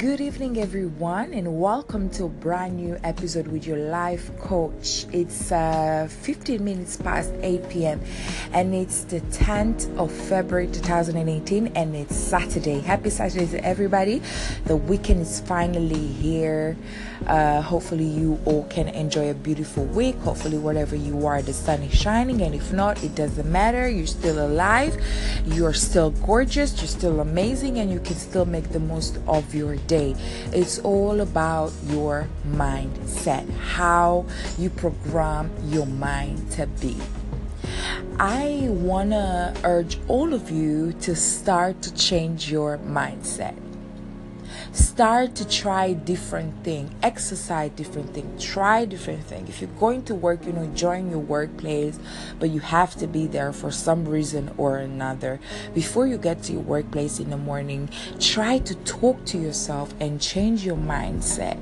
Good evening, everyone, and welcome to a brand new episode with your life coach. It's uh, 15 minutes past 8 p.m., and it's the 10th of February 2018, and it's Saturday. Happy Saturday to everybody! The weekend is finally here. Uh, hopefully, you all can enjoy a beautiful week. Hopefully, wherever you are, the sun is shining, and if not, it doesn't matter. You're still alive, you're still gorgeous, you're still amazing, and you can still make the most of your day. It's all about your mindset, how you program your mind to be. I want to urge all of you to start to change your mindset start to try different thing. Exercise different thing. Try different thing. If you're going to work you know join your workplace but you have to be there for some reason or another. Before you get to your workplace in the morning try to talk to yourself and change your mindset.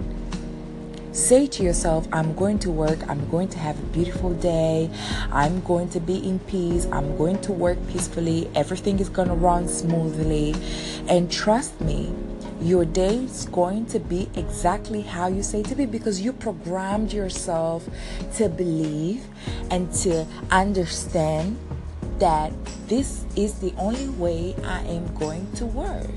Say to yourself, I'm going to work, I'm going to have a beautiful day, I'm going to be in peace, I'm going to work peacefully, everything is going to run smoothly. And trust me, your day is going to be exactly how you say to be because you programmed yourself to believe and to understand that this is the only way I am going to work.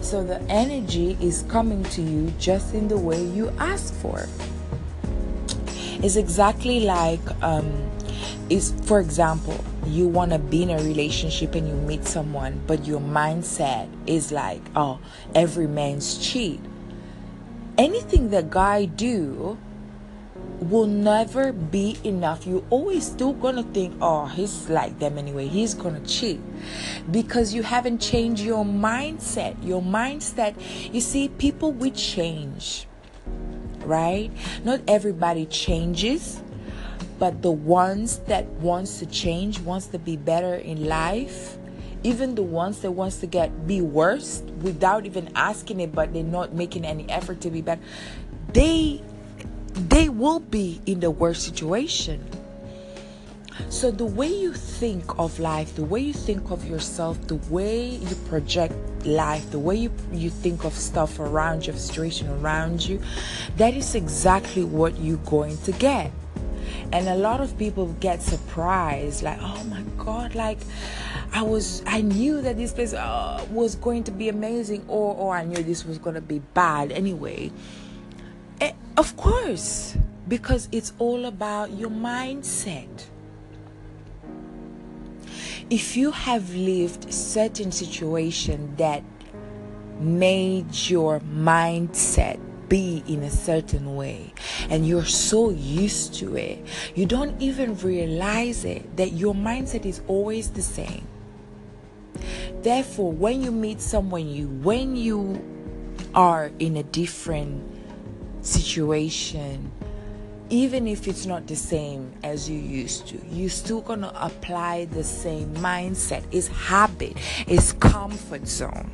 So the energy is coming to you just in the way you ask for. It's exactly like um, is for example you want to be in a relationship and you meet someone but your mindset is like oh every man's cheat. Anything that guy do will never be enough. You always still gonna think oh he's like them anyway. He's gonna cheat. Because you haven't changed your mindset. Your mindset you see people will change right? Not everybody changes but the ones that wants to change wants to be better in life even the ones that wants to get be worse without even asking it but they're not making any effort to be better they they will be in the worst situation. So the way you think of life the way you think of yourself the way you project life the way you you think of stuff around your situation around you that is exactly what you're going to get and a lot of people get surprised like oh my god like i was i knew that this place uh, was going to be amazing or or i knew this was going to be bad. Anyway eh, of course because it's all about your mindset. If you have lived certain situation that made your mindset be in a certain way and you're so used to it, you don't even realize it that your mindset is always the same. Therefore, when you meet someone you when you are in a different situation, even if it's not the same as you used to, you're still gonna apply the same mindset. It's habit, it's comfort zone.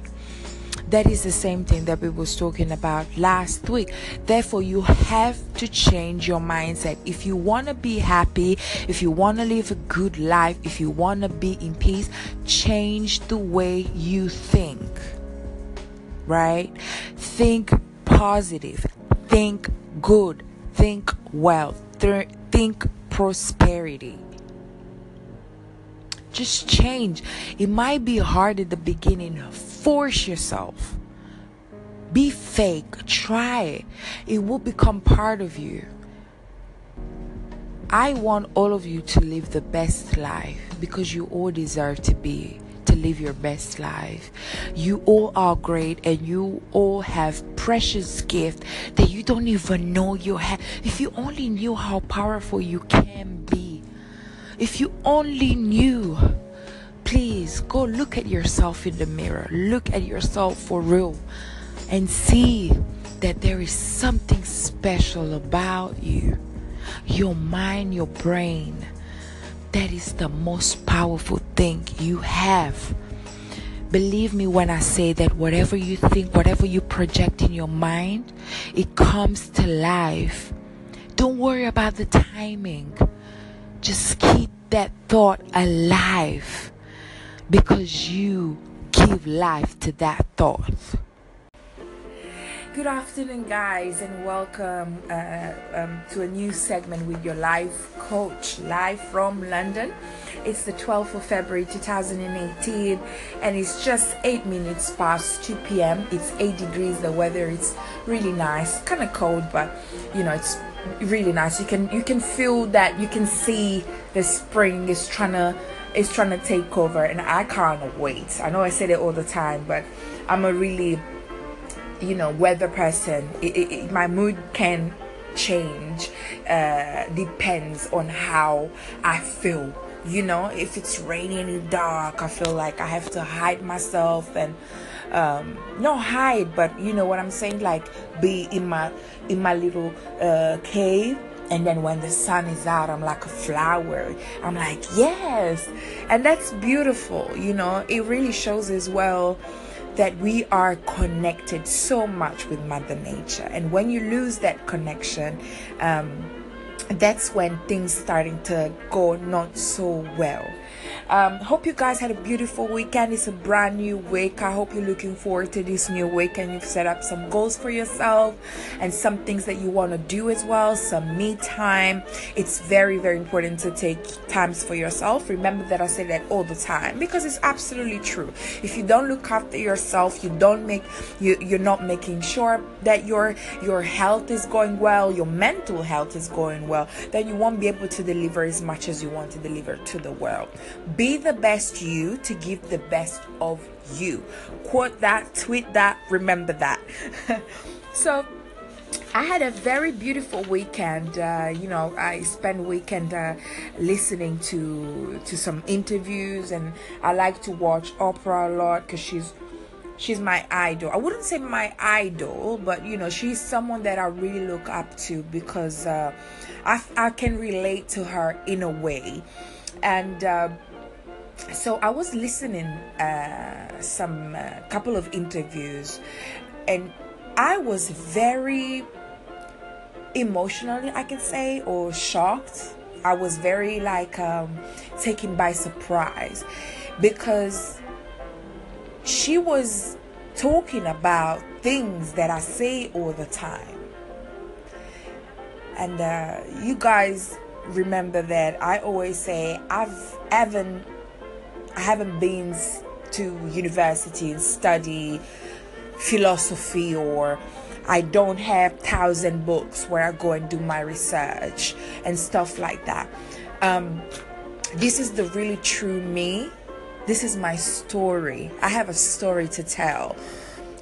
That is the same thing that we was talking about last week. Therefore, you have to change your mindset. If you want to be happy, if you want to live a good life, if you want to be in peace, change the way you think. Right? Think positive. Think good. Think wealth. think prosperity just change. It might be hard at the beginning. Force yourself. Be fake. Try it. It will become part of you. I want all of you to live the best life because you all deserve to be to live your best life. You all are great and you all have precious gift that you don't even know you have. If you only knew how powerful you can be if you only knew, please go look at yourself in the mirror. Look at yourself for real and see that there is something special about you. Your mind, your brain. That is the most powerful thing you have. Believe me when I say that whatever you think, whatever you project in your mind, it comes to life. Don't worry about the timing. Just keep that thought alive because you give life to that thought. Good afternoon, guys, and welcome uh, um, to a new segment with your life coach, live from London. It's the 12th of February 2018, and it's just 8 minutes past 2 p.m. It's 8 degrees, the weather is really nice, kind of cold, but you know, it's really nice. You can you can feel that you can see the spring is trying to is trying to take over, and I can't wait. I know I say it all the time, but I'm a really you know weather person it, it, it, my mood can change uh, depends on how i feel you know if it's raining and dark i feel like i have to hide myself and um not hide but you know what i'm saying? Like be in my in my little uh cave and then when the sun is out i'm like a flower. I'm like yes! And that's beautiful you know? It really shows as well that we are connected so much with Mother Nature. And when you lose that connection, um, that's when things starting to go not so well. Um, hope you guys had a beautiful weekend. It's a brand new week. I hope you're looking forward to this new week and you've set up some goals for yourself and some things that you want to do as well. Some me time. It's very, very important to take times for yourself. Remember that I say that all the time because it's absolutely true. If you don't look after yourself, you don't make you you're not making sure that your your health is going well, your mental health is going well, then you won't be able to deliver as much as you want to deliver to the world. Be the best you to give the best of you. Quote that, tweet that, remember that. so, I had a very beautiful weekend. Uh, you know, I spent weekend uh, listening to to some interviews, and I like to watch Oprah a lot because she's she's my idol. I wouldn't say my idol, but you know, she's someone that I really look up to because uh, I I can relate to her in a way, and uh, so I was listening uh, some uh, couple of interviews, and I was very emotionally, I can say, or shocked. I was very like um, taken by surprise because she was talking about things that I say all the time. And uh, you guys remember that I always say I've haven't I haven't been to university and study philosophy or I don't have thousand books where I go and do my research and stuff like that. Um, this is the really true me. This is my story. I have a story to tell.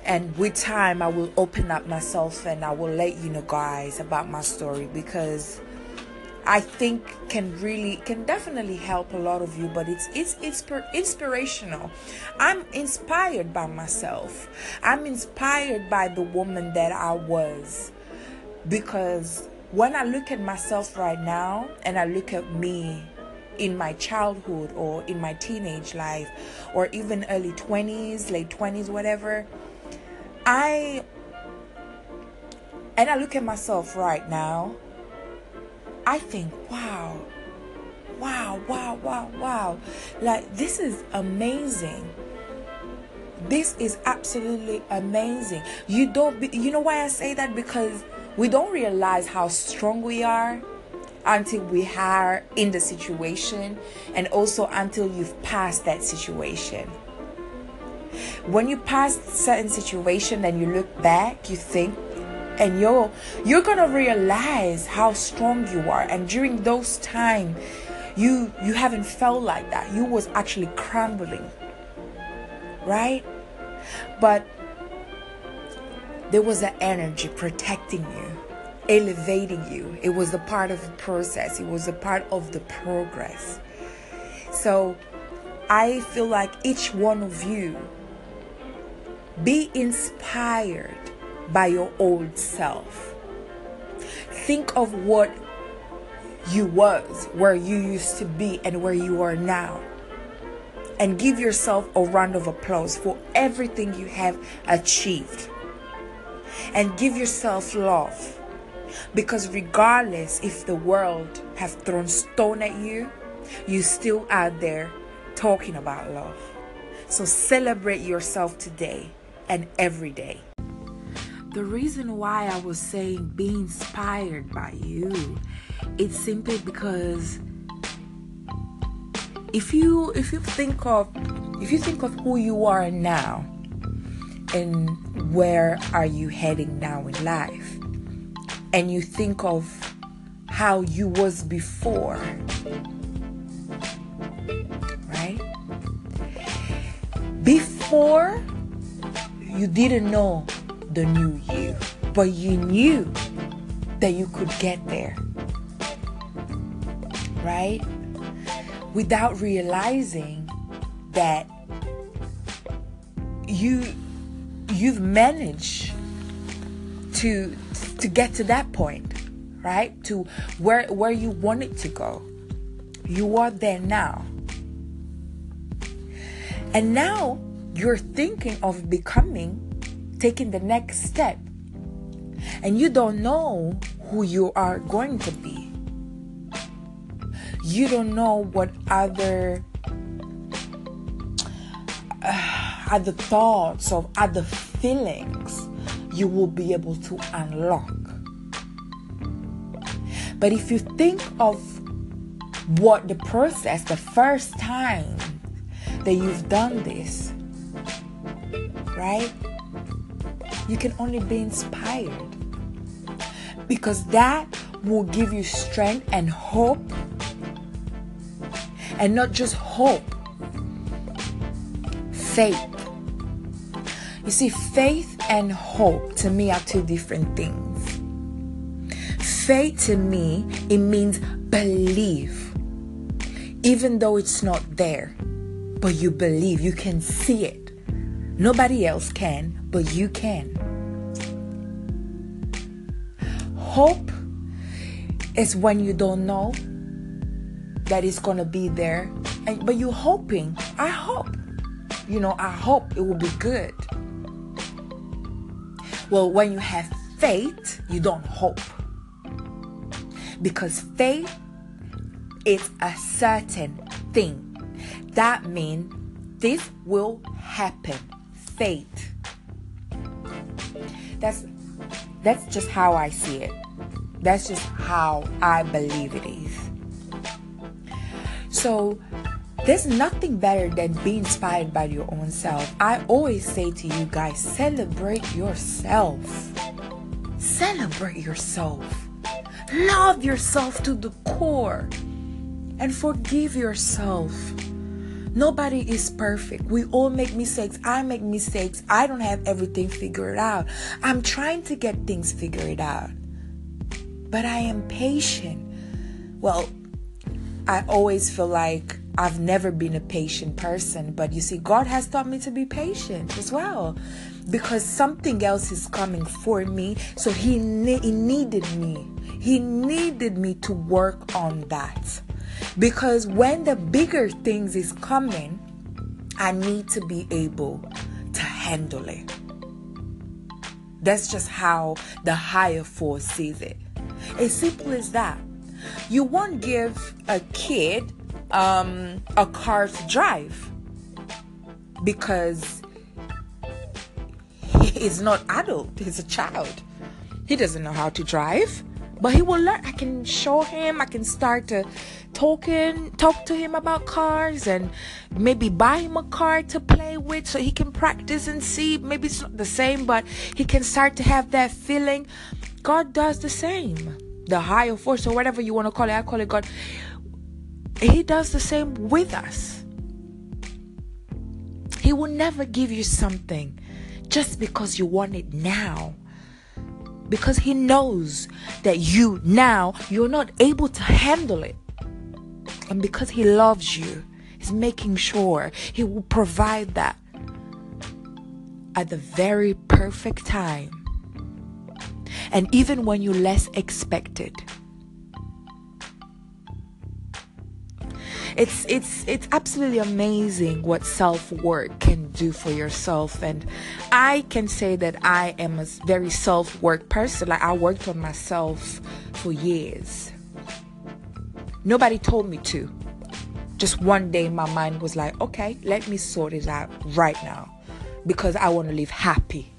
And with time, I will open up myself and I will let you know, guys, about my story because I think can really can definitely help a lot of you but it's it's it's inspirational I'm inspired by myself I'm inspired by the woman that I was because when I look at myself right now and I look at me in my childhood or in my teenage life or even early 20s late 20s whatever I and I look at myself right now I think, wow, wow, wow, wow, wow. Like, this is amazing. This is absolutely amazing. You don't, be, you know why I say that? Because we don't realize how strong we are until we are in the situation and also until you've passed that situation. When you pass certain situation and you look back, you think, and you're you're gonna realize how strong you are. And during those time you you haven't felt like that. You was actually crumbling right? But there was an energy protecting you elevating you it was a part of the process it was a part of the progress so i feel like each one of you be inspired by your old self. Think of what you was, where you used to be, and where you are now. And give yourself a round of applause for everything you have achieved. And give yourself love. Because regardless if the world have thrown stone at you, you still out there talking about love. So celebrate yourself today and every day. the reason why I was saying be inspired by you, it's simply because if you if you think of if you think of who you are now and where are you heading now in life and you think of how you was before right? Before you didn't know the new you but you knew that you could get there right? Without realizing that you you've managed to to get to that point right? To where where you want it to go. You are there now. And now you're thinking of becoming taking the next step. And you don't know who you are going to be. You don't know what other uh, other thoughts or other feelings you will be able to unlock. But if you think of what the process the first time that you've done this right you can only be inspired. Because that will give you strength and hope. And not just hope, faith. You see, faith and hope to me are two different things. Faith to me, it means believe, even though it's not there, but you believe, you can see it. Nobody else can, but you can. Hope is when you don't know that it's gonna be there, and, but you're hoping. I hope, you know, I hope it will be good. Well, when you have faith, you don't hope because faith is a certain thing. That means this will happen. Faith. That's that's just how I see it. That's just how I believe it is. So there's nothing better than being inspired by your own self. I always say to you guys, celebrate yourself. Celebrate yourself. Love yourself to the core. And forgive yourself. Nobody is perfect. We all make mistakes. I make mistakes. I don't have everything figured out. I'm trying to get things figured out. But I am patient. Well, I always feel like I've never been a patient person, but you see, God has taught me to be patient as well because something else is coming for me. So He, ne- he needed me. He needed me to work on that because when the bigger things is coming, I need to be able to handle it. That's just how the higher force sees it. As simple as that. You won't give a kid um, a car to drive because he is not adult. He's a child. He doesn't know how to drive, but he will learn. I can show him. I can start to talking, talk to him about cars, and maybe buy him a car to play with, so he can practice and see. Maybe it's not the same, but he can start to have that feeling. God does the same the higher force or whatever you want to call it. I call it God. He does the same with us. He will never give you something just because you want it now. Because he knows that you now you're not able to handle it. And because he loves you, he's making sure he will provide that at the very perfect time and even when you less expect it. It's it's it's absolutely amazing what self-work can do for yourself and I can say that I am a very self-work person. Like I worked on myself for years. Nobody told me to. Just one day my mind was like, "Okay, let me sort it out right now because I want to live happy."